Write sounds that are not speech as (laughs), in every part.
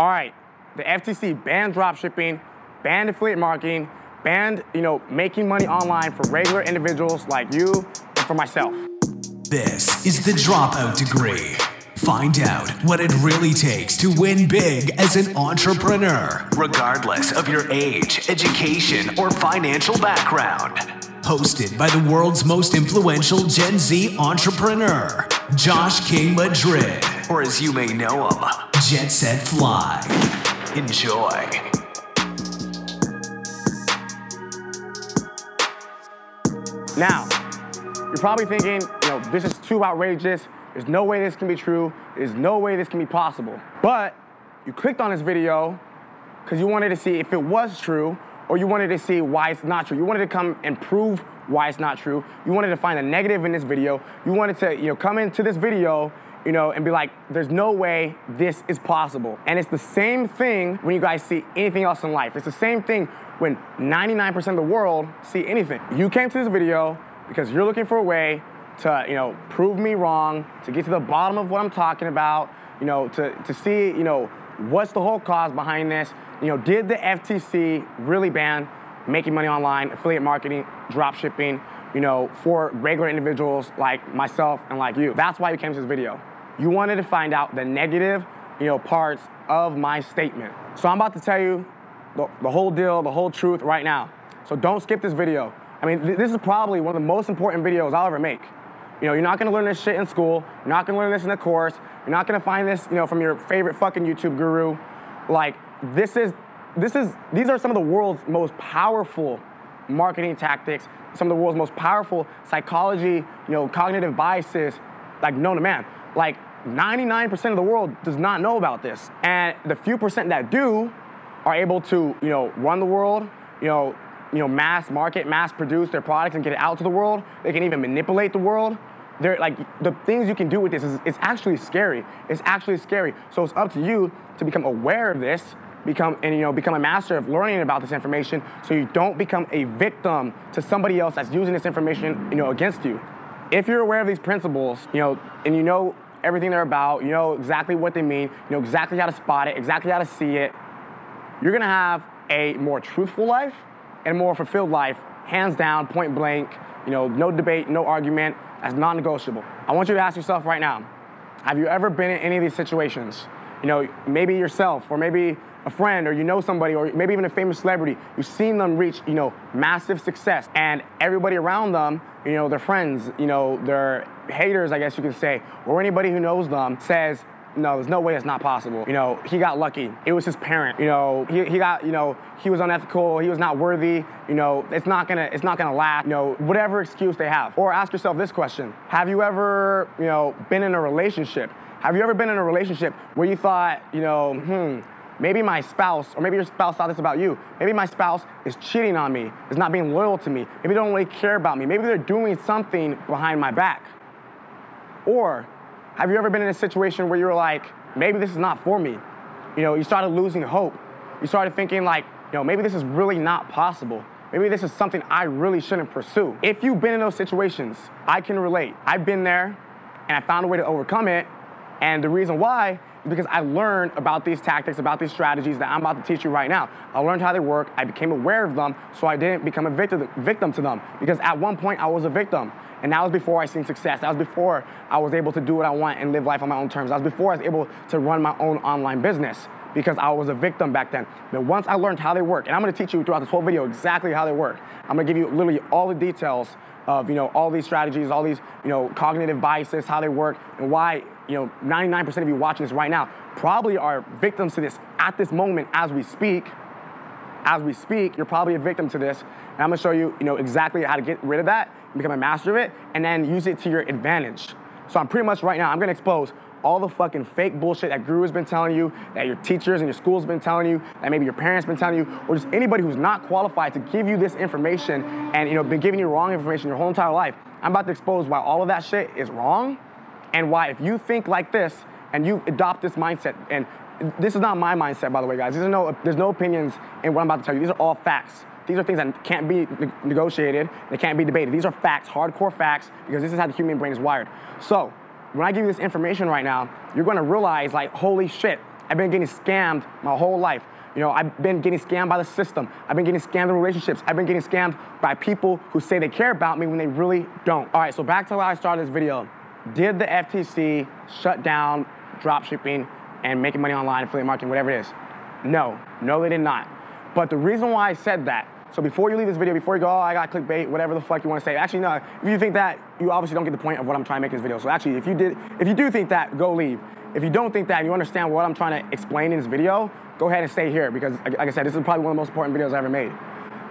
All right, the FTC banned dropshipping, banned affiliate marketing, banned, you know, making money online for regular individuals like you and for myself. This is the Dropout Degree. Find out what it really takes to win big as an entrepreneur, regardless of your age, education, or financial background. Hosted by the world's most influential Gen Z entrepreneur, Josh King Madrid, or as you may know him, Jet Set Fly. Enjoy. Now, you're probably thinking, you know, this is too outrageous. There's no way this can be true. There's no way this can be possible. But you clicked on this video because you wanted to see if it was true or you wanted to see why it's not true. You wanted to come and prove why it's not true. You wanted to find a negative in this video. You wanted to, you know, come into this video, you know, and be like, there's no way this is possible. And it's the same thing when you guys see anything else in life. It's the same thing when 99% of the world see anything. You came to this video because you're looking for a way to, you know, prove me wrong, to get to the bottom of what I'm talking about, you know, to, to see, you know, what's the whole cause behind this. You know, did the FTC really ban making money online, affiliate marketing, drop shipping, you know, for regular individuals like myself and like you? That's why you came to this video. You wanted to find out the negative, you know, parts of my statement. So I'm about to tell you the, the whole deal, the whole truth right now. So don't skip this video. I mean, th- this is probably one of the most important videos I'll ever make. You know, you're not gonna learn this shit in school. You're not gonna learn this in a course. You're not gonna find this, you know, from your favorite fucking YouTube guru. Like, this is, this is, these are some of the world's most powerful marketing tactics, some of the world's most powerful psychology, you know, cognitive biases, like known to man. Like, 99% of the world does not know about this. And the few percent that do are able to, you know, run the world, you know, you know, mass market, mass produce their products and get it out to the world. They can even manipulate the world. They're like the things you can do with this is it's actually scary. It's actually scary. So it's up to you to become aware of this, become and you know become a master of learning about this information, so you don't become a victim to somebody else that's using this information, you know, against you. If you're aware of these principles, you know, and you know everything they're about, you know exactly what they mean, you know exactly how to spot it, exactly how to see it, you're gonna have a more truthful life and a more fulfilled life, hands down, point blank, you know, no debate, no argument, that's non negotiable. I want you to ask yourself right now have you ever been in any of these situations? You know, maybe yourself, or maybe a friend, or you know somebody, or maybe even a famous celebrity. You've seen them reach, you know, massive success, and everybody around them, you know, their friends, you know, their haters, I guess you could say, or anybody who knows them says, no, there's no way it's not possible. You know, he got lucky. It was his parent. You know, he, he got, you know, he was unethical, he was not worthy, you know, it's not gonna, it's not gonna last, you know, whatever excuse they have. Or ask yourself this question. Have you ever, you know, been in a relationship? Have you ever been in a relationship where you thought, you know, hmm, maybe my spouse, or maybe your spouse thought this about you. Maybe my spouse is cheating on me, is not being loyal to me. Maybe they don't really care about me. Maybe they're doing something behind my back. Or have you ever been in a situation where you were like, maybe this is not for me? You know, you started losing hope. You started thinking like, you know, maybe this is really not possible. Maybe this is something I really shouldn't pursue. If you've been in those situations, I can relate. I've been there and I found a way to overcome it. And the reason why because I learned about these tactics, about these strategies that I'm about to teach you right now. I learned how they work. I became aware of them so I didn't become a victim, victim to them. Because at one point I was a victim. And that was before I seen success. That was before I was able to do what I want and live life on my own terms. That was before I was able to run my own online business because I was a victim back then. But once I learned how they work, and I'm gonna teach you throughout this whole video exactly how they work. I'm gonna give you literally all the details of you know all these strategies, all these you know cognitive biases, how they work, and why you know 99% of you watching this right now probably are victims to this at this moment as we speak. As we speak, you're probably a victim to this, and I'm gonna show you you know exactly how to get rid of that, become a master of it, and then use it to your advantage. So I'm pretty much right now I'm gonna expose all the fucking fake bullshit that guru's been telling you, that your teachers and your school's been telling you, that maybe your parents been telling you, or just anybody who's not qualified to give you this information and you know been giving you wrong information your whole entire life. I'm about to expose why all of that shit is wrong, and why if you think like this and you adopt this mindset, and this is not my mindset by the way, guys. There's no there's no opinions in what I'm about to tell you. These are all facts. These are things that can't be negotiated. They can't be debated. These are facts, hardcore facts, because this is how the human brain is wired. So when I give you this information right now, you're gonna realize, like, holy shit, I've been getting scammed my whole life. You know, I've been getting scammed by the system. I've been getting scammed in relationships. I've been getting scammed by people who say they care about me when they really don't. All right, so back to why I started this video. Did the FTC shut down dropshipping and making money online, affiliate marketing, whatever it is? No, no, they did not. But the reason why I said that, so before you leave this video, before you go, oh, I got clickbait, whatever the fuck you want to say. Actually, no. If you think that, you obviously don't get the point of what I'm trying to make in this video. So actually, if you did, if you do think that, go leave. If you don't think that and you understand what I'm trying to explain in this video, go ahead and stay here because, like I said, this is probably one of the most important videos I ever made.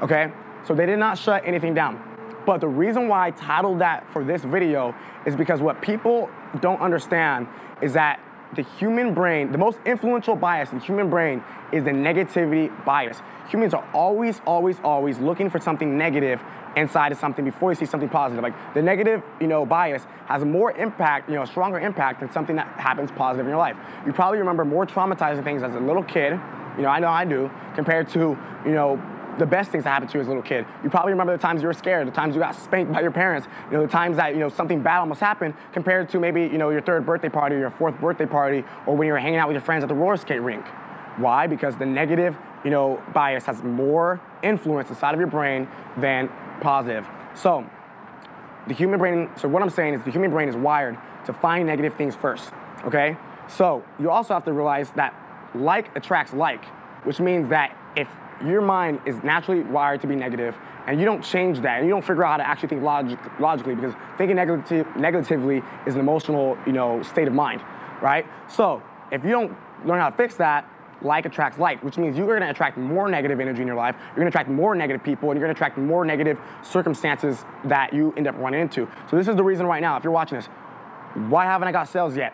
Okay? So they did not shut anything down. But the reason why I titled that for this video is because what people don't understand is that the human brain, the most influential bias in the human brain is the negativity bias. Humans are always, always, always looking for something negative inside of something before you see something positive. Like the negative, you know, bias has more impact, you know, a stronger impact than something that happens positive in your life. You probably remember more traumatizing things as a little kid, you know, I know I do, compared to, you know, the best things that happened to you as a little kid. You probably remember the times you were scared, the times you got spanked by your parents, you know, the times that, you know, something bad almost happened compared to maybe, you know, your third birthday party or your fourth birthday party or when you were hanging out with your friends at the roller skate rink. Why? Because the negative, you know, bias has more influence inside of your brain than positive. So, the human brain, so what I'm saying is the human brain is wired to find negative things first, okay? So, you also have to realize that like attracts like, which means that if your mind is naturally wired to be negative and you don't change that and you don't figure out how to actually think logic, logically because thinking negative, negatively is an emotional you know state of mind right? So if you don't learn how to fix that like attracts like which means you're going to attract more negative energy in your life you're going to attract more negative people and you're going to attract more negative circumstances that you end up running into. So this is the reason right now if you're watching this why haven't i got sales yet?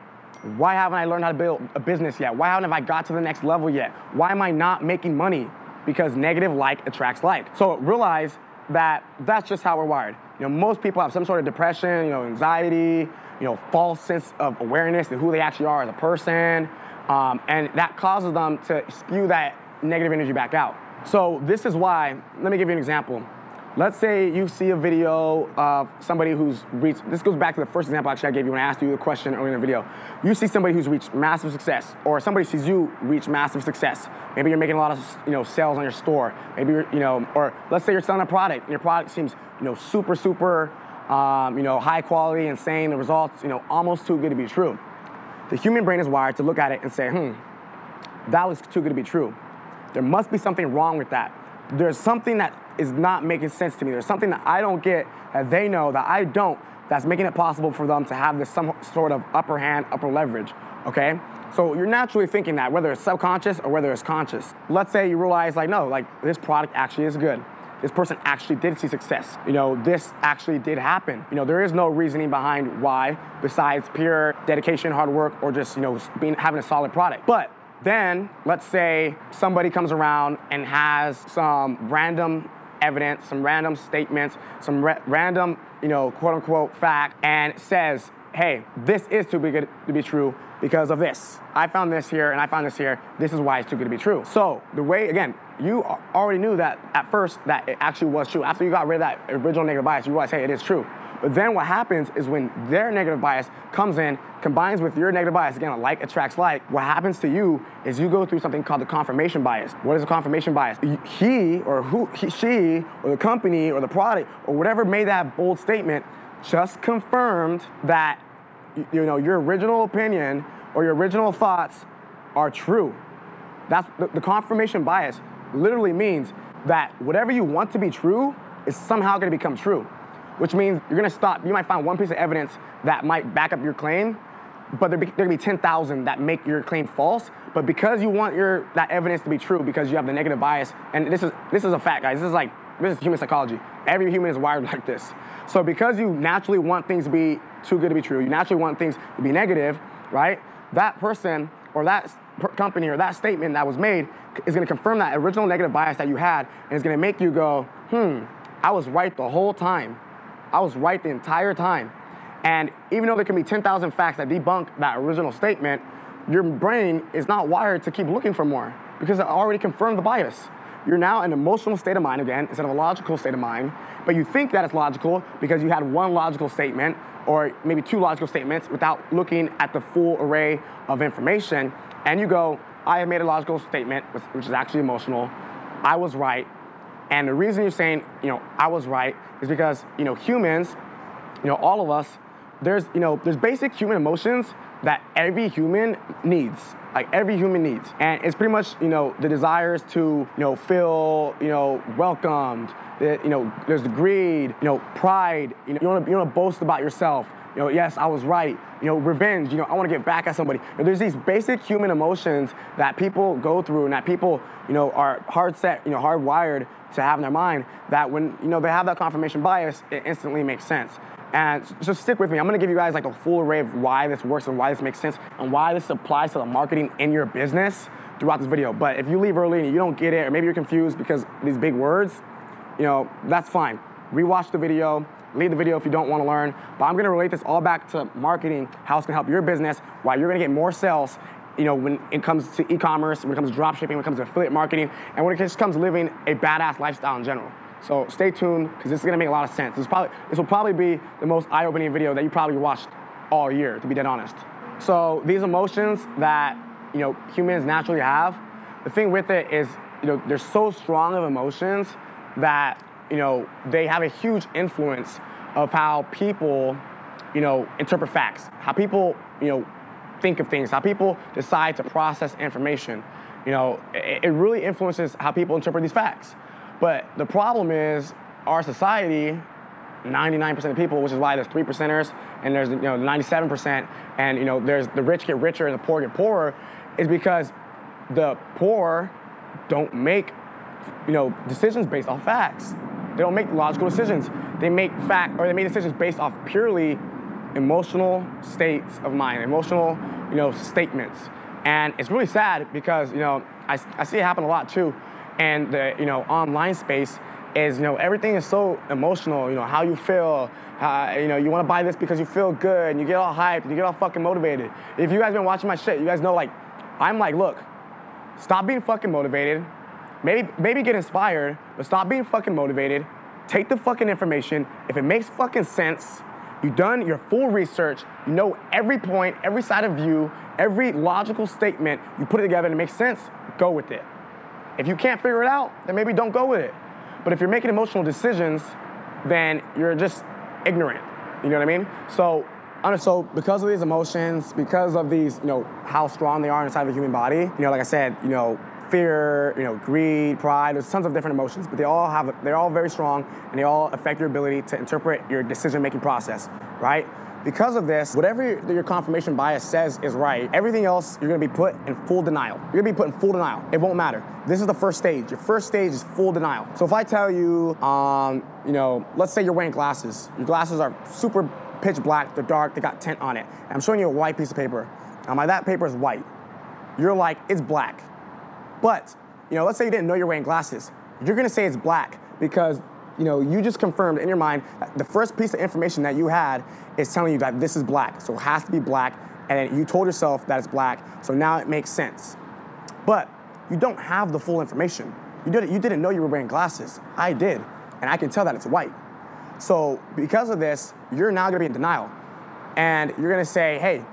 Why haven't i learned how to build a business yet? Why haven't i got to the next level yet? Why am i not making money because negative like attracts like. So realize that that's just how we're wired. You know, most people have some sort of depression, you know, anxiety, you know, false sense of awareness of who they actually are as a person, um, and that causes them to spew that negative energy back out. So this is why. Let me give you an example. Let's say you see a video of somebody who's reached, this goes back to the first example I actually I gave you when I asked you the question earlier in the video. You see somebody who's reached massive success, or somebody sees you reach massive success. Maybe you're making a lot of you know sales on your store. Maybe you're, you know, or let's say you're selling a product and your product seems you know super, super um, you know, high quality, insane, the results, you know, almost too good to be true. The human brain is wired to look at it and say, hmm, that looks too good to be true. There must be something wrong with that. There's something that is not making sense to me. There's something that I don't get that they know that I don't that's making it possible for them to have this some sort of upper hand, upper leverage, okay? So you're naturally thinking that, whether it's subconscious or whether it's conscious. Let's say you realize, like, no, like this product actually is good. This person actually did see success. You know, this actually did happen. You know, there is no reasoning behind why besides pure dedication, hard work, or just, you know, being having a solid product. But then, let's say somebody comes around and has some random evidence, some random statements, some ra- random, you know, quote unquote fact, and says, hey, this is too good to be true because of this. I found this here and I found this here. This is why it's too good to be true. So the way, again, you already knew that at first that it actually was true. After you got rid of that original negative bias, you realize, hey, it is true. But then what happens is when their negative bias comes in, combines with your negative bias, again, like attracts like, what happens to you is you go through something called the confirmation bias. What is a confirmation bias? He or who, he, she or the company or the product or whatever made that bold statement just confirmed that you know your original opinion or your original thoughts are true. That's the, the confirmation bias literally means that whatever you want to be true is somehow going to become true which means you're gonna stop. You might find one piece of evidence that might back up your claim, but there, be, there gonna be 10,000 that make your claim false. But because you want your that evidence to be true, because you have the negative bias, and this is this is a fact, guys. This is like this is human psychology. Every human is wired like this. So because you naturally want things to be too good to be true, you naturally want things to be negative, right? That person or that company or that statement that was made is going to confirm that original negative bias that you had, and it's going to make you go, hmm, I was right the whole time. I was right the entire time. And even though there can be 10,000 facts that debunk that original statement, your brain is not wired to keep looking for more because it already confirmed the bias. You're now in an emotional state of mind again instead of a logical state of mind, but you think that it's logical because you had one logical statement or maybe two logical statements without looking at the full array of information. And you go, I have made a logical statement, which, is actually emotional. I was right. And the reason you're saying, you know, I was right is because, you know, humans, you know, all of us, there's, you know, there's basic human emotions that every human needs. Like every human needs. And it's pretty much, you know, the desires to, you know, feel, you know, welcomed. The, you know, there's the greed, you know, pride. You know, you you wanna boast about yourself. You know, yes, I was right. You know, revenge. You know, I want to get back at somebody. You know, there's these basic human emotions that people go through, and that people, you know, are hard set, you know, hardwired to have in their mind. That when you know they have that confirmation bias, it instantly makes sense. And so stick with me. I'm gonna give you guys like the full array of why this works and why this makes sense and why this applies to the marketing in your business throughout this video. But if you leave early and you don't get it, or maybe you're confused because these big words, you know, that's fine. Rewatch the video, leave the video if you don't want to learn. But I'm gonna relate this all back to marketing, how it's gonna help your business, why you're gonna get more sales, you know, when it comes to e-commerce, when it comes to dropshipping, when it comes to affiliate marketing, and when it just comes to living a badass lifestyle in general. So stay tuned, because this is gonna make a lot of sense. This, probably, this will probably be the most eye-opening video that you probably watched all year, to be dead honest. So these emotions that, you know, humans naturally have, the thing with it is, you know, they're so strong of emotions that you know they have a huge influence of how people you know interpret facts how people you know think of things how people decide to process information you know it, it really influences how people interpret these facts but the problem is our society 99% of people, which is why there's three percenters and there's you know 97%, and you know there's the rich get richer and the poor get poorer, is because the poor don't make you know, decisions based on facts. They don't make logical decisions. They make fact or they make decisions based off purely emotional states of mind, emotional, you know, statements. And it's really sad because, you know, I, I see it happen a lot too. And the, you know, online space is, you know, everything is so emotional, you know, how you feel, uh, you know, you want to buy this because you feel good and you get all hyped and you get all fucking motivated. If you guys been watching my shit, you guys know like, I'm like, look, stop being fucking motivated, Maybe, maybe get inspired, but stop being fucking motivated. Take the fucking information. If it makes fucking sense, you've done your full research, you know every point, every side of view, every logical statement, you put it together and it makes sense, go with it. If you can't figure it out, then maybe don't go with it. But if you're making emotional decisions, then you're just ignorant. You know what I mean? So, so because of these emotions, because of these, you know, how strong they are inside the human body, you know, like I said, you know, fear, you know, greed, pride. There's tons of different emotions, but they all have they're all very strong and they all affect your ability to interpret your decision-making process, right? Because of this, whatever your confirmation bias says is right, everything else you're gonna be put in full denial. You're gonna be put in full denial. It won't matter. This is the first stage. Your first stage is full denial. So if I tell you, um, you know, let's say you're wearing glasses. Your glasses are super pitch black, they're dark, they got tint on it. I'm showing you a white piece of paper. I'm like, that paper is white. You're like, it's black. But, you know, let's say you didn't know you're wearing glasses. You're gonna say it's black because, you know, you just confirmed in your mind the first piece of information that you had is telling you that this is black. So it has to be black. And you told yourself that it's black. So now it makes sense. But you don't have the full information. You, didn't, you didn't know you were wearing glasses. I did. And I can tell that it's white. So because of this, you're now gonna be in denial. And you're gonna say, hey,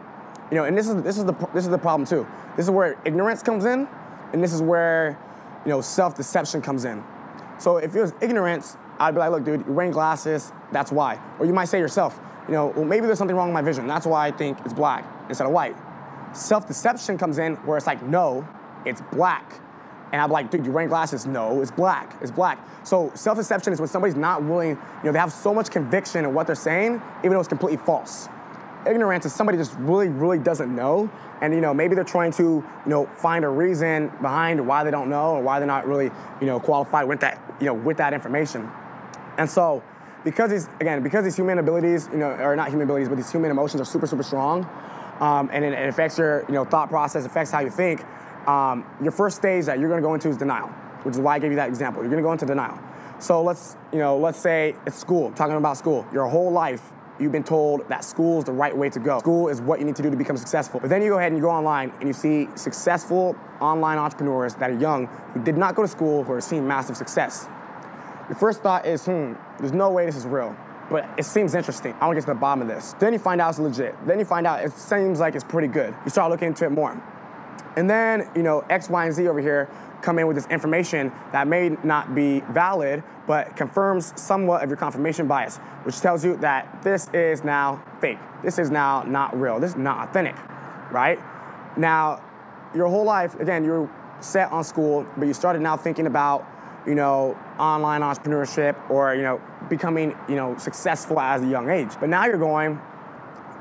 you know, and this is, this is, the, this is the problem too. This is where ignorance comes in and this is where, you know, self-deception comes in. So if it was ignorance, I'd be like, look, dude, you're wearing glasses, that's why. Or you might say yourself, you know, well, maybe there's something wrong with my vision. That's why I think it's black instead of white. Self-deception comes in where it's like, no, it's black. And I'm like, dude, you're wearing glasses. No, it's black. It's black. So self-deception is when somebody's not willing, you know, they have so much conviction in what they're saying, even though it's completely false ignorance is somebody just really, really doesn't know. And you know, maybe they're trying to, you know, find a reason behind why they don't know or why they're not really, you know, qualified with that, you know, with that information. And so, because these, again, because these human abilities, you know, or not human abilities, but these human emotions are super, super strong, um, and it, it, affects your, you know, thought process, affects how you think. Um, your first stage that you're to go into is denial, which is why I gave you that example. You're to go into denial. So let's, you know, let's say it's school. talking about school. Your whole life, you've been told that school is the right way to go. School is what you need to do to become successful. But then you go ahead and you go online and you see successful online entrepreneurs that are young who did not go to school who are seeing massive success. Your first thought is, hmm, there's no way this is real. But it seems interesting. I want to get to the bottom of this. Then you find out it's legit. Then you find out it seems like it's pretty good. You start looking into it more. And then, you know, X, Y, and Z over here come in with this information that may not be valid, but confirms somewhat of your confirmation bias, which tells you that this is now fake. This is now not real. This is not authentic, right? Now, your whole life, again, you're set on school, but you started now thinking about, you know, online entrepreneurship or, you know, becoming, you know, successful as a young age. But now you're going,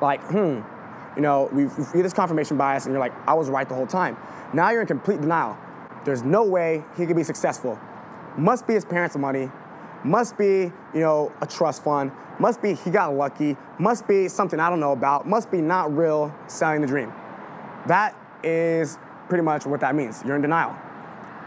like, hmm, you know, we get this confirmation bias and you're like, I was right the whole time. Now you're in complete denial. There's no way he could be successful. Must be his parents' money. Must be, you know, a trust fund. Must be he got lucky. Must be something I don't know about. Must be not real selling the dream. That is pretty much what that means. You're in denial.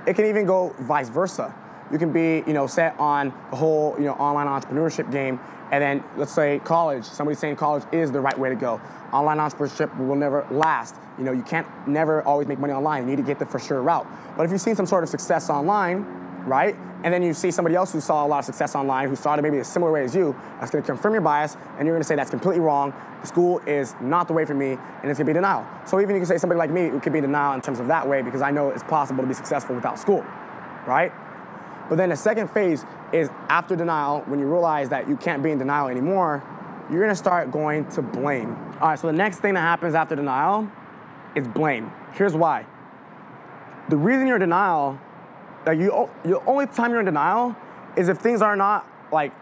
It can even go vice versa. You can be, you know, set on the whole, you know, online entrepreneurship game, and then let's say college. Somebody's saying college is the right way to go. Online entrepreneurship will never last. You know, you can't never always make money online. You need to get the for sure route. But if you've seen some sort of success online, right? And then you see somebody else who saw a lot of success online, who started maybe a similar way as you, that's gonna confirm your bias, and you're gonna say that's completely wrong. The school is not the way for me, and it's gonna be denial. So even you can say somebody like me, it could be denial in terms of that way, because I know it's possible to be successful without school, right? But then the second phase is after denial, when you realize that you can't be in denial anymore, you're gonna start going to blame. All right, so the next thing that happens after denial is blame. Here's why. The reason you're in denial, like you, the only time you're in denial is if things are not like,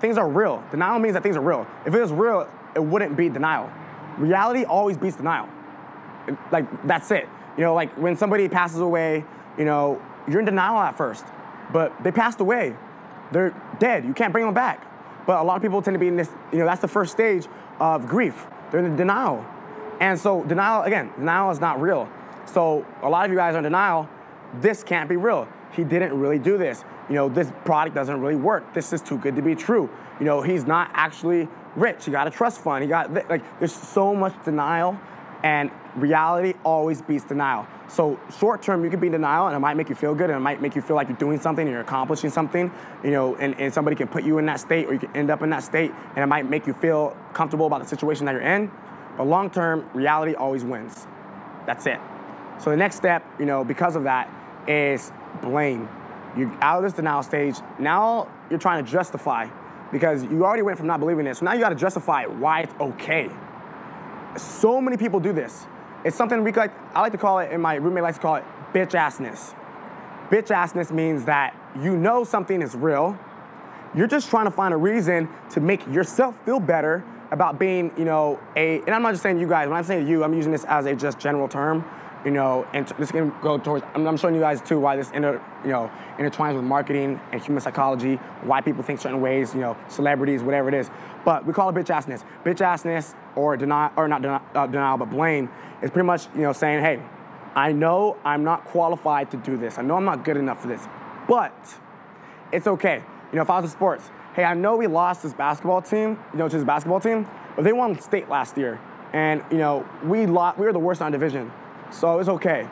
things are real. Denial means that things are real. If it was real, it wouldn't be denial. Reality always beats denial. Like, that's it. You know, like when somebody passes away, you know, you're in denial at first, but they passed away. They're dead. You can't bring them back. But a lot of people tend to be in this, you know, that's the first stage of grief. They're in the denial. And so denial, again, denial is not real. So a lot of you guys are in denial. This can't be real. He didn't really do this. You know, this product doesn't really work. This is too good to be true. You know, he's not actually rich. He got a trust fund. He got like there's so much denial, and reality always beats denial. So short term, you can be in denial, and it might make you feel good, and it might make you feel like you're doing something, and you're accomplishing something. You know, and, and somebody can put you in that state, or you can end up in that state, and it might make you feel comfortable about the situation that you're in. But long term, reality always wins. That's it. So the next step, you know, because of that, is blame. You're out of this denial stage. Now you're trying to justify because you already went from not believing it. So now you got to justify why it's okay. So many people do this. It's something we like. I like to call it, and my roommate likes to call it bitch assness. Bitch assness means that you know something is real. You're just trying to find a reason to make yourself feel better about being, you know, a. And I'm not just saying you guys. When I'm saying you, I'm using this as a just general term you know, and this can go towards. I'm, I'm, showing you guys too why this inter, you know, intertwines with marketing and human psychology, why people think certain ways, you know, celebrities, whatever it is. But we call it bitch assness. Bitch assness, or denial, or not denial, uh, denial, but blame, is pretty much, you know, saying, hey, I know I'm not qualified to do this. I know I'm not good enough for this, but it's okay. You know, if I was in sports, hey, I know we lost this basketball team, you know, to this basketball team, but they won state last year, and you know, we lost, we were the worst on division so it's okay.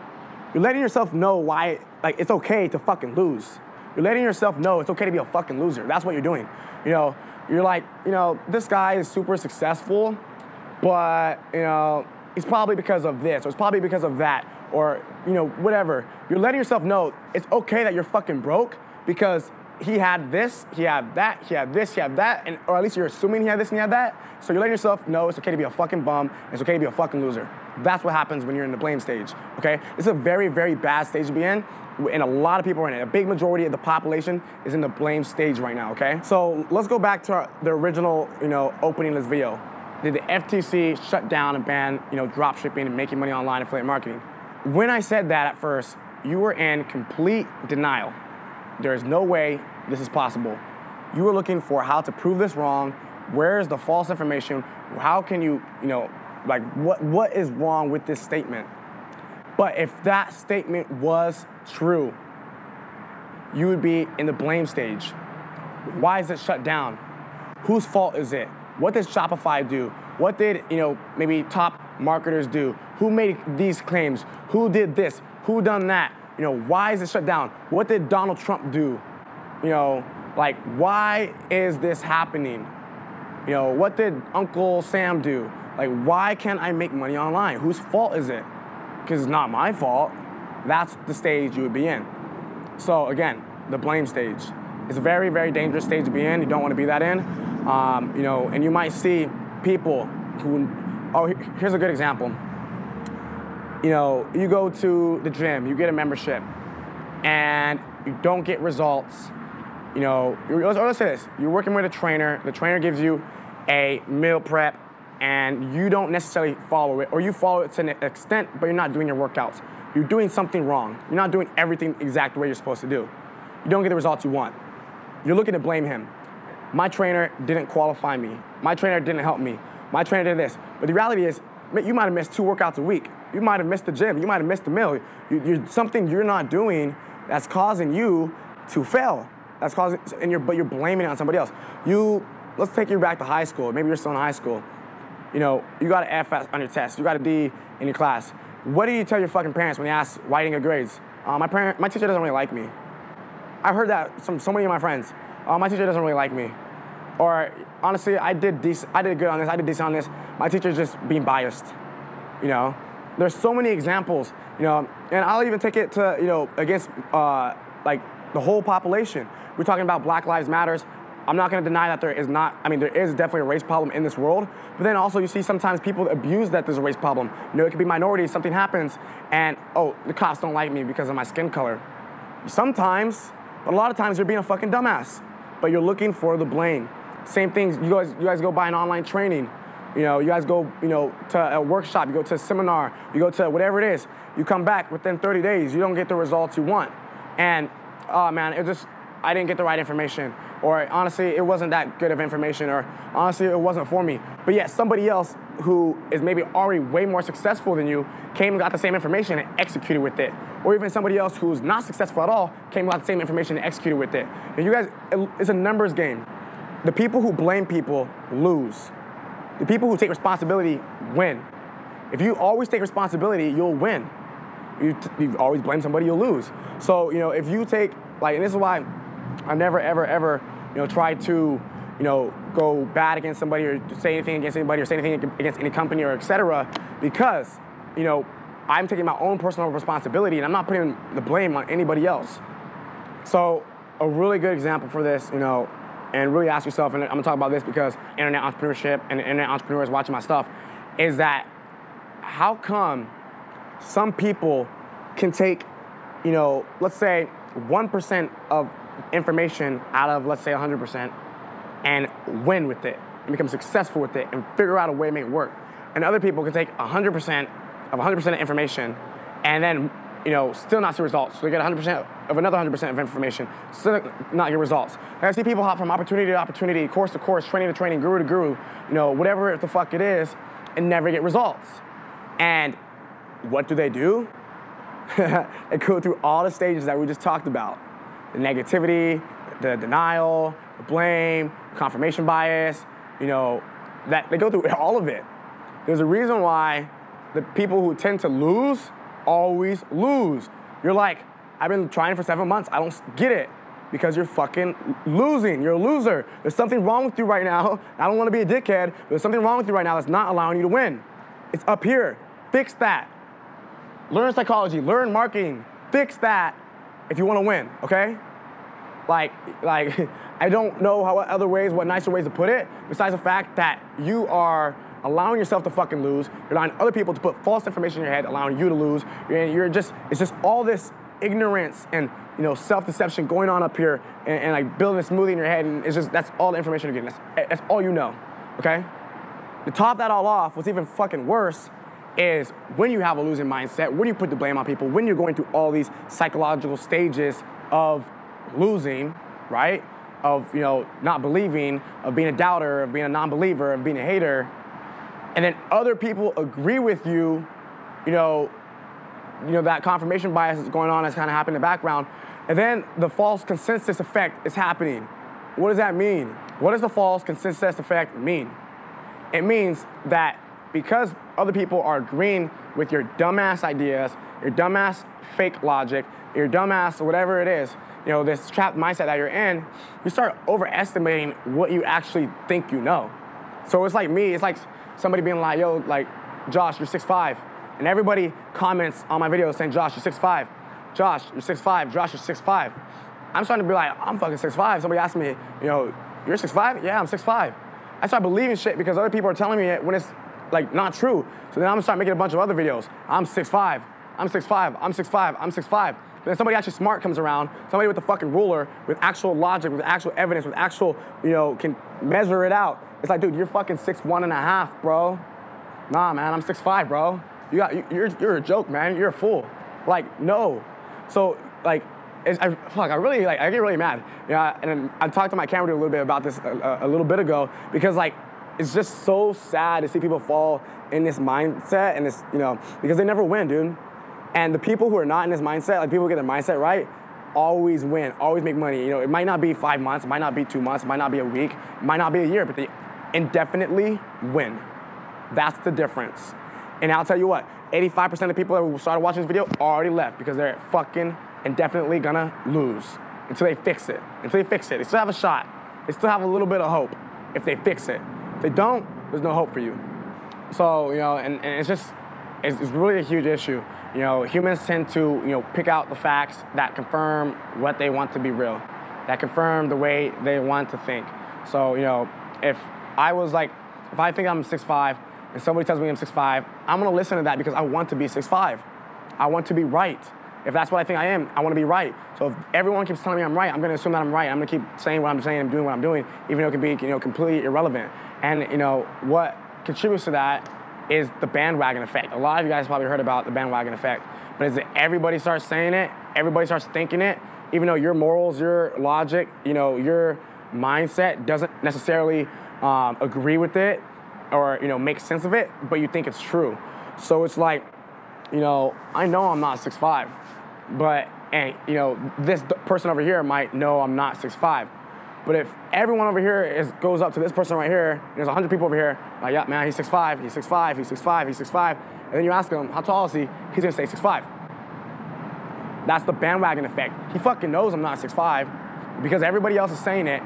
You're letting yourself know why, like, it's okay to fucking lose. You're letting yourself know it's okay to be a fucking loser. That's what you're doing. You know, you're like, you know, this guy is super successful, but, you know, it's probably because of this, or it's probably because of that, or, you know, whatever. You're letting yourself know it's okay that you're fucking broke because he had this, he had that, he had this, he had that, and or at least you're assuming he had this and he had that. So you're letting yourself know it's okay to be a fucking bum, it's okay to be a fucking loser. That's what happens when you're in the blame stage. Okay? It's a very, very bad stage to be in. And a lot of people are in it. A big majority of the population is in the blame stage right now, okay? So let's go back to the original, you know, opening this video. Did the FTC shut down and ban, you know, drop shipping and making money online affiliate marketing? When I said that at first, you were in complete denial. There is no way this is possible. You were looking for how to prove this wrong. Where is the false information? How can you, you know, like what what is wrong with this statement? But if that statement was true, you would be in the blame stage. Why is it shut down? Whose fault is it? What does Shopify do? What did, you know, maybe top marketers do? Who made these claims? Who did this? Who done that? You know, why is it shut down? What did Donald Trump do? You know, like why is this happening? You know, what did Uncle Sam do? Like, why can't I make money online? Whose fault is it? because it's not my fault, that's the stage you would be in. So again, the blame stage. It's a very, very dangerous stage to be in. You don't want to be that in. Um, you know, and you might see people who, oh, here's a good example. You know, you go to the gym, you get a membership, and you don't get results. You know, let's, let's say this: you're working with a trainer. The trainer gives you a meal prep, and you don't necessarily follow it, or you follow it to an extent, but you're not doing your workouts. You're doing something wrong. You're not doing everything exact the way you're supposed to do. You don't get the results you want. You're looking to blame him. My trainer didn't qualify me. My trainer didn't help me. My trainer did this. But the reality is, you might have missed two workouts a week. You might have missed the gym. You might have missed the meal. You, you're, something you're not doing that's causing you to fail. That's causing, and you're, but you're blaming it on somebody else. You, let's take you back to high school. Maybe you're still in high school. You know, you got an F on your test. You got a D in your class. What do you tell your fucking parents when they ask why you didn't get grades? Uh, my parent, my teacher doesn't really like me. I've heard that from so many of my friends. Uh, my teacher doesn't really like me. Or honestly, I did decent, I did good on this, I did decent on this. My teacher's just being biased. You know, there's so many examples. You know, and I'll even take it to you know against uh, like the whole population. We're talking about Black Lives Matters. I'm not going to deny that there is not, I mean, there is definitely a race problem in this world, but then also you see sometimes people abuse that there's a race problem. You know, it could be minorities, something happens, and oh, the cops don't like me because of my skin color. Sometimes, but a lot of times you're being a fucking dumbass, but you're looking for the blame. Same things, you guys, you guys go buy an online training. You know, you guys go, you know, to a workshop, you go to a seminar, you go to whatever it is. You come back within 30 days, you don't get the results you want. And, oh man, it just, I didn't get the right information. Or honestly, it wasn't that good of information. Or honestly, it wasn't for me. But yet, somebody else who is maybe already way more successful than you came and got the same information and executed with it. Or even somebody else who's not successful at all came and got the same information and executed with it. And you guys, it's a numbers game. The people who blame people lose. The people who take responsibility win. If you always take responsibility, you'll win. You, you always blame somebody, you'll lose. So, you know, if you take, like, and this is why I've never, ever, ever, you know, tried to, you know, go bad against somebody or say anything against anybody or say anything against any company or etc. Because, you know, I'm taking my own personal responsibility and I'm not putting the blame on anybody else. So, a really good example for this, you know, and really ask yourself, and I'm gonna talk about this because internet entrepreneurship and internet entrepreneurs watching my stuff, is that how come some people can take, you know, let's say 1% of information out of, let's say, 100% and win with it and become successful with it and figure out a way to make it work. And other people can take 100% of 100% of information and then you know, still not see results. So they get 100% of another 100% of information, still not get results. I see people hop from opportunity to opportunity, course to course, training to training, guru to guru, you know, whatever the fuck it is, and never get results. And what do they do? (laughs) they go through all the stages that we just talked about the negativity, the denial, the blame, confirmation bias, you know, that they go through (laughs) all of it. There's a reason why the people who tend to lose always lose. You're like, I've been trying for seven months, I don't get it. Because you're fucking losing. You're a loser. There's something wrong with you right now. (laughs) I don't want to be a dickhead, but there's something wrong with you right now that's not allowing you to win. It's up here. Fix that. Learn psychology, learn marketing. Fix that if you want to win, okay? Like, like (laughs) I don't know how other ways, what nicer ways to put it, besides the fact that you are allowing yourself to fucking lose. You're allowing other people to put false information in your head, allowing you to lose. You're, you're just, it's just all this ignorance and you know self-deception going on up here and, and, like building a smoothie in your head and it's just that's all the information you're getting that's, that's all you know okay to top that all off what's even fucking worse is when you have a losing mindset when you put the blame on people when you're going through all these psychological stages of losing right of you know not believing of being a doubter of being a non-believer of being a hater and then other people agree with you, you know, you know that confirmation bias is going on, that's kind of happening in the background, and then the false consensus effect is happening. What does that mean? What does the false consensus effect mean? It means that because other people are agreeing with your dumbass ideas, your dumbass fake logic, your dumbass whatever it is, you know, this trapped mindset that you're in, you start overestimating what you actually think you know. So it's like me, it's like somebody being like, yo, like, Josh, you're 6'5", and everybody comments on my videos saying, Josh, you're 6'5. Josh, you're 6'5. Josh, you're 6'5. I'm starting to be like, I'm fucking 6'5. Somebody asked me, you know, you're 6'5? Yeah, I'm 6'5. I start believing shit because other people are telling me it when it's like not true. So then I'm gonna start making a bunch of other videos. I'm 6'5. I'm 6'5. I'm 6'5. I'm 6'5. Then somebody actually smart comes around, somebody with a fucking ruler, with actual logic, with actual evidence, with actual, you know, can measure it out. It's like, dude, you're fucking six one and a half, bro. Nah, man, I'm 6'5, bro. You got, you're, you're a joke, man. You're a fool. Like, no. So, like, I, fuck, I really, like, I get really mad. Yeah, and I talked to my camera a little bit about this a, a little bit ago because, like, it's just so sad to see people fall in this mindset and this, you know, because they never win, dude. And the people who are not in this mindset, like people get their mindset right, always win, always make money. You know, it might not be five months, it might not be two months, it might not be a week, it might not be a year, but they indefinitely win. That's the difference. And I'll tell you what, 85% of people that started watching this video already left because they're fucking indefinitely gonna lose until they fix it. Until they fix it. They still have a shot. They still have a little bit of hope if they fix it. If they don't, there's no hope for you. So, you know, and, and it's just, it's, it's really a huge issue. You know, humans tend to, you know, pick out the facts that confirm what they want to be real, that confirm the way they want to think. So, you know, if I was like, if I think I'm 6'5 and somebody tells me I'm 6'5, I'm gonna listen to that because I want to be 6'5. I want to be right. If that's what I think I am, I want to be right. So if everyone keeps telling me I'm right, I'm going to assume that I'm right. I'm going to keep saying what I'm saying and doing what I'm doing, even though it can be you know completely irrelevant. And you know what contributes to that is the bandwagon effect. A lot of you guys probably heard about the bandwagon effect, but as everybody starts saying it, everybody starts thinking it, even though your morals, your logic, you know, your mindset doesn't necessarily um, agree with it or you know make sense of it, but you think it's true. So it's like, you know, I know I'm not 6'5", but and you know this person over here might know I'm not 6'5", but if everyone over here is, goes up to this person right here, there's 100 people over here, like, yeah, man, he's 6'5", he's 6'5", he's 6'5", he's 6'5", and then you ask him, how tall is he? He's gonna say 6'5". That's the bandwagon effect. He fucking knows I'm not 6'5", because everybody else is saying it,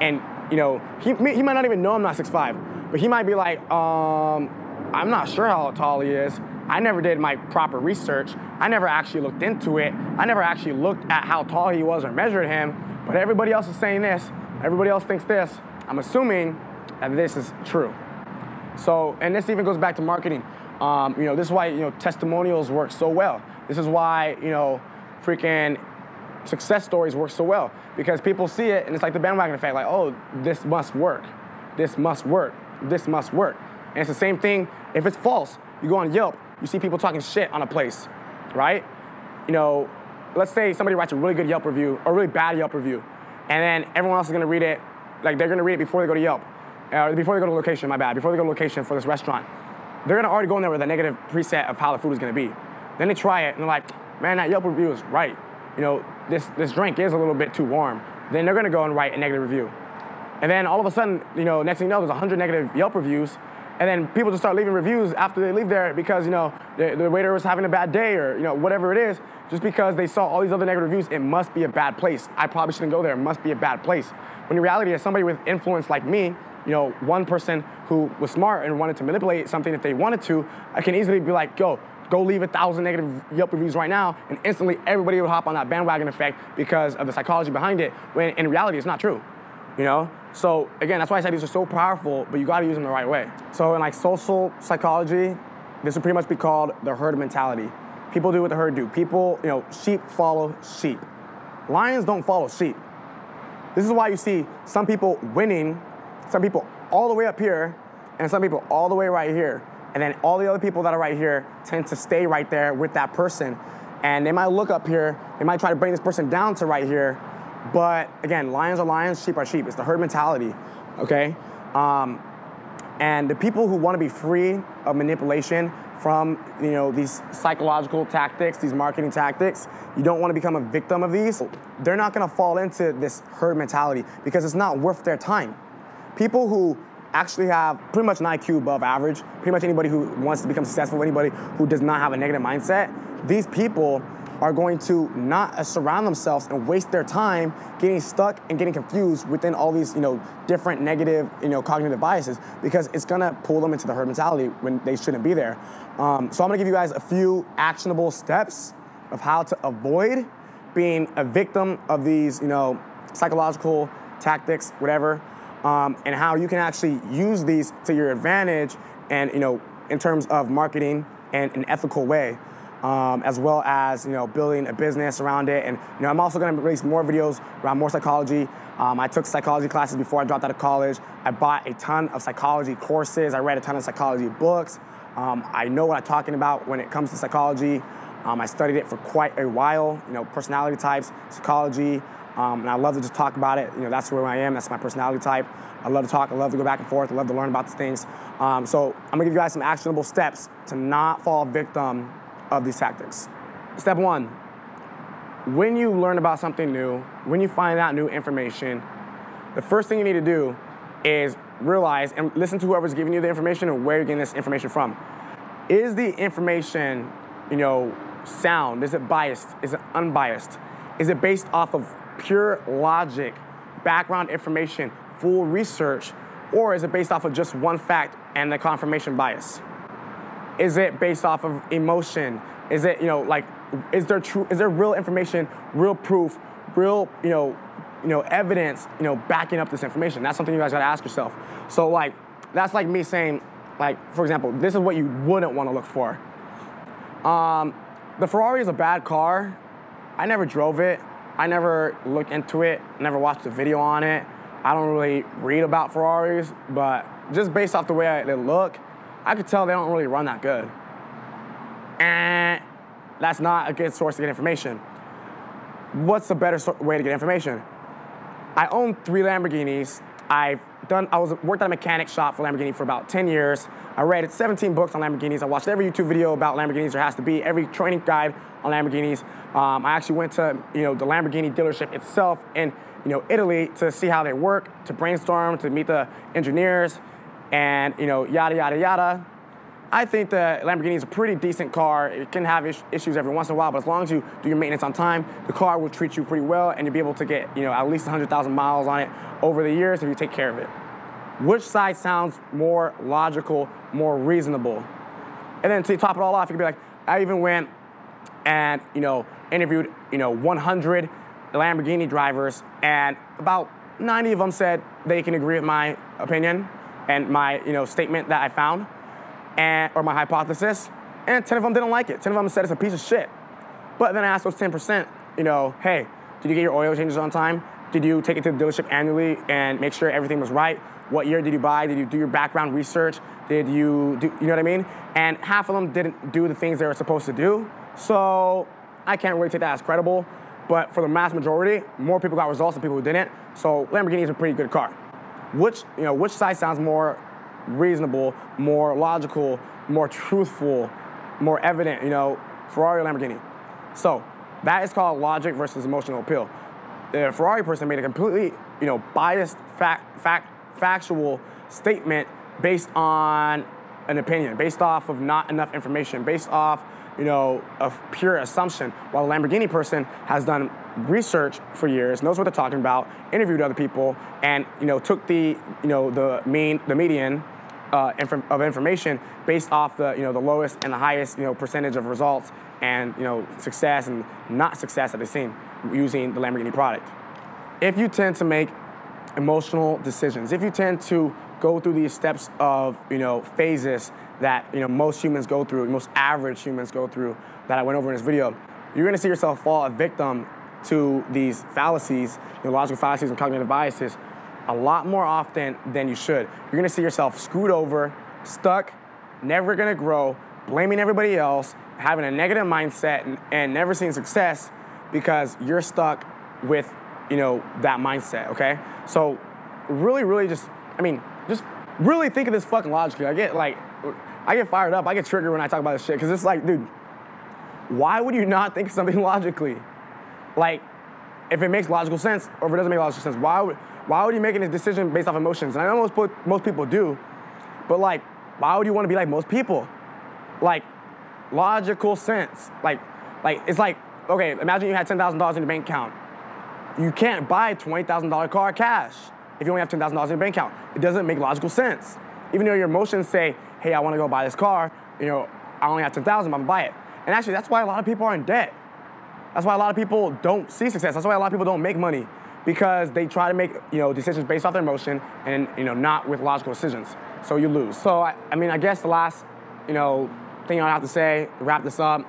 and, you know, he, he might not even know I'm not 6'5", but he might be like, um, I'm not sure how tall he is. I never did my proper research. I never actually looked into it. I never actually looked at how tall he was or measured him. But everybody else is saying this, everybody else thinks this. I'm assuming that this is true. So, and this even goes back to marketing. Um, you know, this is why you know testimonials work so well. This is why you know freaking success stories work so well because people see it and it's like the bandwagon effect. Like, oh, this must work. This must work. This must work. And it's the same thing if it's false. You go on Yelp, you see people talking shit on a place, right? You know, let's say somebody writes a really good Yelp review or a really bad Yelp review, and then everyone else is gonna read it, like they're gonna read it before they go to Yelp, or before they go to location, my bad, before they go to location for this restaurant. They're gonna already go in there with a negative preset of how the food is gonna be. Then they try it and they're like, man, that Yelp review is right. You know, this, this drink is a little bit too warm. Then they're gonna go and write a negative review. And then all of a sudden, you know, next thing you know, there's 100 negative Yelp reviews, and then people just start leaving reviews after they leave there because you know the, the, waiter was having a bad day or you know whatever it is just because they saw all these other negative reviews it must be a bad place. I probably shouldn't go there. It must be a bad place. When in reality as somebody with influence like me you know one person who was smart and wanted to manipulate something if they wanted to i can easily be like go go leave a thousand negative Yelp reviews right now, and instantly everybody would hop on that bandwagon effect because of the psychology behind it, when in reality it's not true. You know? So again, that's why I said these are so powerful, but you gotta use them the right way. So in like social psychology, this would pretty much be called the herd mentality. People do what the herd do. People, you know, sheep follow sheep. Lions don't follow sheep. This is why you see some people winning, some people all the way up here, and some people all the way right here. And then all the other people that are right here tend to stay right there with that person. And they might look up here, they might try to bring this person down to right here, but again, lions are lions, sheep are sheep. It's the herd mentality, okay? Um, and the people who want to be free of manipulation from you know these psychological tactics, these marketing tactics, you don't want to become a victim of these. They're not going to fall into this herd mentality because it's not worth their time. People who actually have pretty much an IQ above average, pretty much anybody who wants to become successful, anybody who does not have a negative mindset, these people are going to not uh, surround themselves and waste their time getting stuck and getting confused within all these, you know, different negative, you know, cognitive biases because it's gonna pull them into the herd mentality when they shouldn't be there. Um, so I'm gonna give you guys a few actionable steps of how to avoid being a victim of these, you know, psychological tactics, whatever, um, and how you can actually use these to your advantage and, you know, in terms of marketing and an ethical way. Um, as well as you know building a business around it, and you know I'm also going to release more videos around more psychology. Um, I took psychology classes before I dropped out of college. I bought a ton of psychology courses. I read a ton of psychology books. Um, I know what I'm talking about when it comes to psychology. Um, I studied it for quite a while. You know, personality types, psychology, um, and I love to just talk about it. You know, that's where I am. That's my personality type. I love to talk. I love to go back and forth. I love to learn about these things. Um, so I'm gonna give you guys some actionable steps to not fall victim of these tactics. Step one: when you learn about something new, when you find out new information, the first thing you need to do is realize and listen to whoever's giving you the information and where you're getting this information from. Is the information, you know, sound? Is it biased? Is it unbiased? Is it based off of pure logic, background information, full research, or is it based off of just one fact and the confirmation bias? Is it based off of emotion? Is it, you know, like, is there true, is there real information, real proof, real, you know, you know, evidence, you know, backing up this information? That's something you guys gotta ask yourself. So like, that's like me saying, like, for example, this is what you wouldn't wanna look for. Um, the Ferrari is a bad car. I never drove it. I never looked into it, never watched a video on it. I don't really read about Ferraris, but just based off the way they look, I could tell they don't really run that good. And that's not a good source to get information. What's the better so- way to get information? I own three Lamborghinis. I've done. I was worked at a mechanic shop for Lamborghini for about 10 years. I read 17 books on Lamborghinis. I watched every YouTube video about Lamborghinis there has to be, every training guide on Lamborghinis. Um, I actually went to you know the Lamborghini dealership itself in you know Italy to see how they work, to brainstorm, to meet the engineers, and you know yada yada yada. I think the Lamborghini is a pretty decent car. It can have is- issues every once in a while, but as long as you do your maintenance on time, the car will treat you pretty well, and you'll be able to get you know at least 100,000 miles on it over the years if you take care of it. Which side sounds more logical, more reasonable? And then to top it all off, you could be like, I even went and you know interviewed you know 100 Lamborghini drivers, and about 90 of them said they can agree with my opinion and my you know statement that I found, and or my hypothesis, and 10 of them didn't like it. 10 of them said it's a piece of shit. But then I asked those 10%, you know, hey, did you get your oil changes on time? Did you take it to the dealership annually and make sure everything was right? What year did you buy? Did you do your background research? Did you do, you know what I mean? And half of them didn't do the things they were supposed to do. So I can't really take that as credible. But for the mass majority, more people got results than people who didn't. So Lamborghini is a pretty good car. Which, you know, which side sounds more reasonable, more logical, more truthful, more evident, you know, Ferrari or Lamborghini? So that is called logic versus emotional appeal. The Ferrari person made a completely, you know, biased fact, fact, factual statement based on an opinion, based off of not enough information, based off, you know, a pure assumption. While the Lamborghini person has done research for years, knows what they're talking about, interviewed other people, and you know, took the, you know, the mean, the median uh, of information based off the you know the lowest and the highest you know percentage of results and you know success and not success that they've seen using the Lamborghini product. If you tend to make emotional decisions, if you tend to go through these steps of you know phases that you know most humans go through, most average humans go through that I went over in this video, you're gonna see yourself fall a victim to these fallacies, know, logical fallacies and cognitive biases a lot more often than you should. You're gonna see yourself screwed over, stuck, never gonna grow, blaming everybody else, having a negative mindset, and, and never seeing success because you're stuck with, you know, that mindset, okay? So really, really just, I mean, just really think of this fucking logically. I get like, I get fired up, I get triggered when I talk about this shit, because it's like, dude, why would you not think of something (laughs) logically? Like, if it makes logical sense or if it doesn't make logical sense, why would why would you making a decision based off emotions? And I know most most people do, but like, why would you want to be like most people? Like, logical sense. Like, like it's like okay, imagine you had $10,000 in your bank account. You can't buy a $20,000 car cash if you only have $10,000 in your bank account. It doesn't make logical sense. Even though your emotions say, hey, I want to go buy this car, you know, I only have 10,000, I'm gonna buy it. And actually, that's why a lot of people are in debt. That's why a lot of people don't see success. That's why a lot of people don't make money because they try to make you know decisions based off their emotion and you know not with logical decisions. So you lose. So I, I mean, I guess the last you know thing I have to say to wrap this up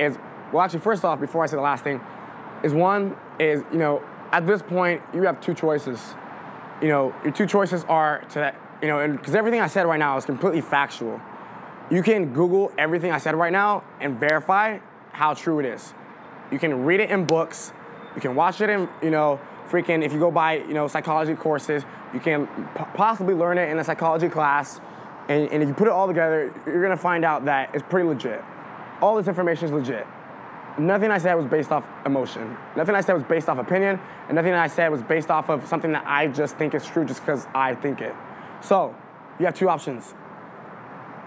is well, actually, first off, before I say the last thing, is one is you know at this point you have two choices. You know your two choices are to you know because everything I said right now is completely factual. You can Google everything I said right now and verify how true it is. You can read it in books. You can watch it in, you know, freaking, if you go buy, you know, psychology courses, you can p- possibly learn it in a psychology class. And, and if you put it all together, you're gonna find out that it's pretty legit. All this information is legit. Nothing I said was based off emotion. Nothing I said was based off opinion. And nothing I said was based off of something that I just think is true just because I think it. So, you have two options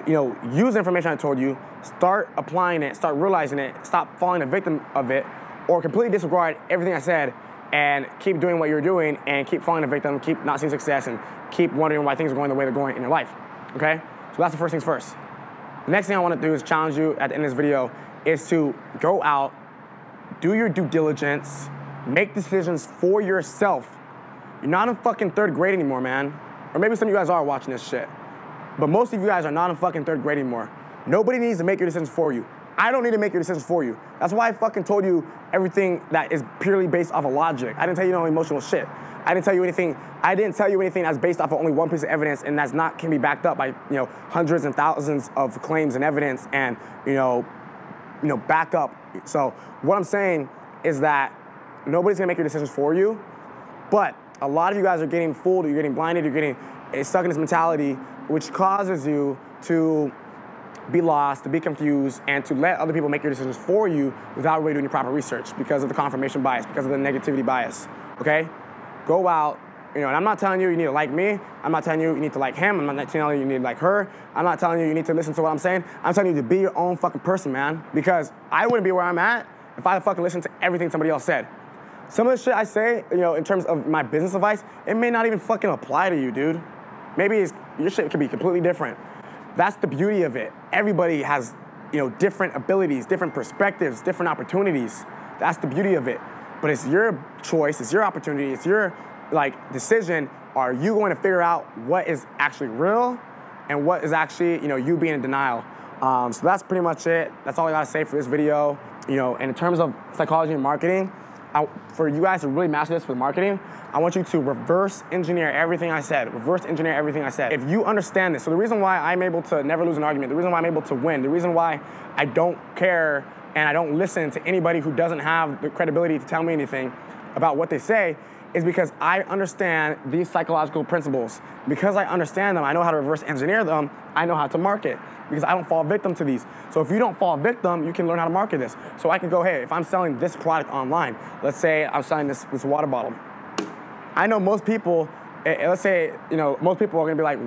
you know, use the information I told you, start applying it, start realizing it, stop falling a victim of it, or completely disregard everything I said and keep doing what you're doing and keep falling a victim, keep not seeing success, and keep wondering why things are going the way they're going in your life. Okay? So that's the first things first. The next thing I want to do is challenge you at the end of this video is to go out, do your due diligence, make decisions for yourself. You're not in fucking third grade anymore, man. Or maybe some of you guys are watching this shit. But most of you guys are not in fucking third grade anymore. Nobody needs to make your decisions for you. I don't need to make your decisions for you. That's why I fucking told you everything that is purely based off of logic. I didn't tell you no emotional shit. I didn't tell you anything. I didn't tell you anything that's based off of only one piece of evidence, and that's not can be backed up by you know hundreds and thousands of claims and evidence, and you know, you know, back up. So what I'm saying is that nobody's gonna make your decisions for you, but a lot of you guys are getting fooled, you're getting blinded, you're getting eh, stuck in this mentality, which causes you to be lost, to be confused, and to let other people make your decisions for you without really doing your proper research because of the confirmation bias, because of the negativity bias. Okay? Go out, you know, and I'm not telling you you need to like me. I'm not telling you you need to like him. I'm not telling you you need to like her. I'm not telling you you need to listen to what I'm saying. I'm telling you to be your own fucking person, man. Because I wouldn't be where I'm at if I fucking listened to everything somebody else said. Some of the shit I say, you know, in terms of my business advice, it may not even fucking apply to you, dude. Maybe your shit could be completely different. That's the beauty of it. Everybody has, you know, different abilities, different perspectives, different opportunities. That's the beauty of it. But it's your choice, it's your opportunity, it's your like decision. Are you going to figure out what is actually real and what is actually, you know, you being in denial? Um, so that's pretty much it. That's all I gotta say for this video. You know, and in terms of psychology and marketing, I, for you guys to really master this with marketing, I want you to reverse engineer everything I said. Reverse engineer everything I said. If you understand this, so the reason why I'm able to never lose an argument, the reason why I'm able to win, the reason why I don't care and I don't listen to anybody who doesn't have the credibility to tell me anything about what they say is because I understand these psychological principles. Because I understand them, I know how to reverse engineer them, I know how to market because I don't fall victim to these. So if you don't fall victim, you can learn how to market this. So I can go, hey, if I'm selling this product online, let's say I'm selling this, this water bottle. I know most people, eh, eh, let's say, you know, most people are gonna be like,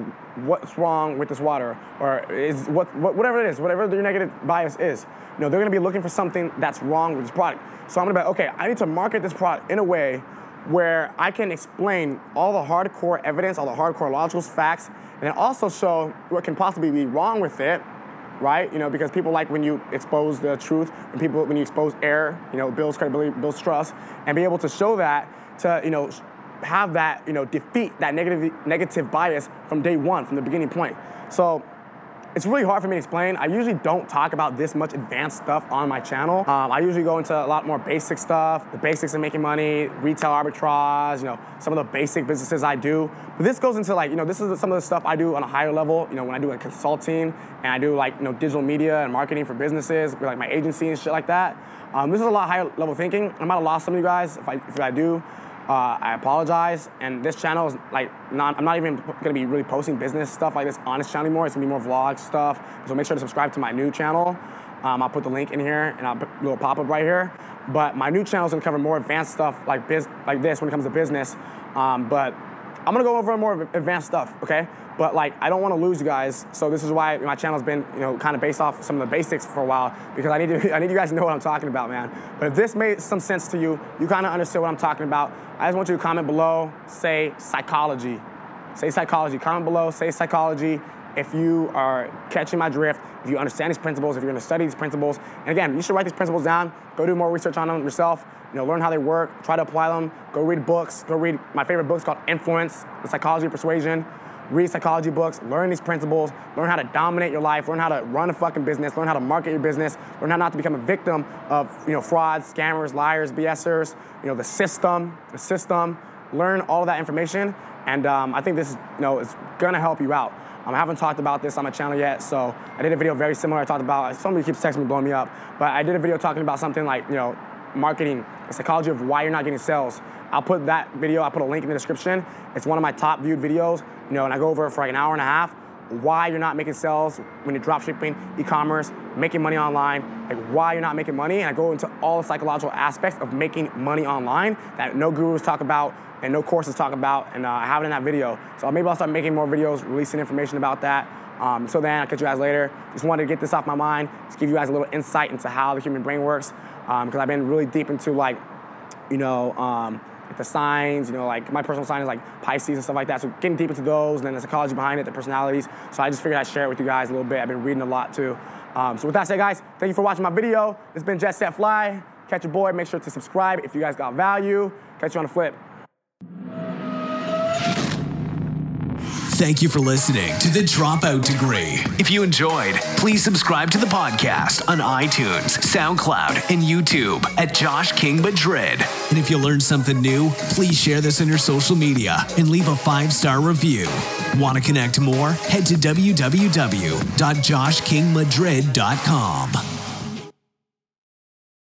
what's wrong with this water? Or is what, what whatever it is, whatever your negative bias is. You know, they're gonna be looking for something that's wrong with this product. So I'm gonna be like, okay, I need to market this product in a way where I can explain all the hardcore evidence, all the hardcore logical facts, and then also show what can possibly be wrong with it, right? You know, because people like when you expose the truth, when people when you expose error, you know, builds credibility, builds trust, and be able to show that to you know have that you know defeat that negative negative bias from day one, from the beginning point. So it's really hard for me to explain. I usually don't talk about this much advanced stuff on my channel. Um, I usually go into a lot more basic stuff, the basics of making money, retail arbitrage, you know, some of the basic businesses I do. But this goes into like, you know, this is some of the stuff I do on a higher level, you know, when I do like consulting and I do like, you know, digital media and marketing for businesses, like my agency and shit like that. Um, this is a lot higher level thinking. I might have lost some of you guys if I, if I do. Uh, I apologize. And this channel is like not. I'm not even gonna be really posting business stuff like this on this channel anymore. It's gonna be more vlog stuff. So make sure to subscribe to my new channel. Um, I'll put the link in here and I'll put a little pop up right here. But my new channel is gonna cover more advanced stuff like biz, like this when it comes to business. Um, but I'm gonna go over more advanced stuff, okay? But like, I don't want to lose you guys, so this is why my channel's been, you know, kind of based off some of the basics for a while because I need to, (laughs) I need you guys to know what I'm talking about, man. But if this made some sense to you, you kind of understood what I'm talking about. I just want you to comment below, say psychology, say psychology. Comment below, say psychology. If you are catching my drift, if you understand these principles, if you're gonna study these principles, and again, you should write these principles down. Go do more research on them yourself. You know, learn how they work. Try to apply them. Go read books. Go read my favorite book is called Influence: The Psychology of Persuasion read psychology books, learn these principles, learn how to dominate your life, learn how to run a fucking business, learn how to market your business, learn how not to become a victim of you know frauds, scammers, liars, BSers, you know the system, the system. Learn all of that information, and um, I think this is you know is gonna help you out. Um, I haven't talked about this on my channel yet, so I did a video very similar. I talked about somebody keeps texting me, blowing me up, but I did a video talking about something like you know marketing, the psychology of why you're not getting sales. I'll put that video, I'll put a link in the description. It's one of my top viewed videos, you know, and I go over it for like an hour and a half. Why you're not making sales when you're dropshipping, e-commerce, making money online, like why you're not making money. And I go into all the psychological aspects of making money online that no gurus talk about and no courses talk about, and uh, I have it in that video. So maybe I'll start making more videos, releasing information about that. Um, so then I'll catch you guys later. Just wanted to get this off my mind, just give you guys a little insight into how the human brain works, because um, I've been really deep into like, you know, um, the signs, you know, like my personal sign is like Pisces and stuff like that. So getting deep into those, and then the psychology behind it, the personalities. So I just figured I'd share it with you guys a little bit. I've been reading a lot too. Um, so with that said, guys, thank you for watching my video. It's been Jet Set Fly. Catch your boy. Make sure to subscribe if you guys got value. Catch you on the flip. Thank you for listening to The Dropout Degree. If you enjoyed, please subscribe to the podcast on iTunes, SoundCloud, and YouTube at Josh King Madrid. And if you learned something new, please share this on your social media and leave a five star review. Want to connect more? Head to www.joshkingmadrid.com.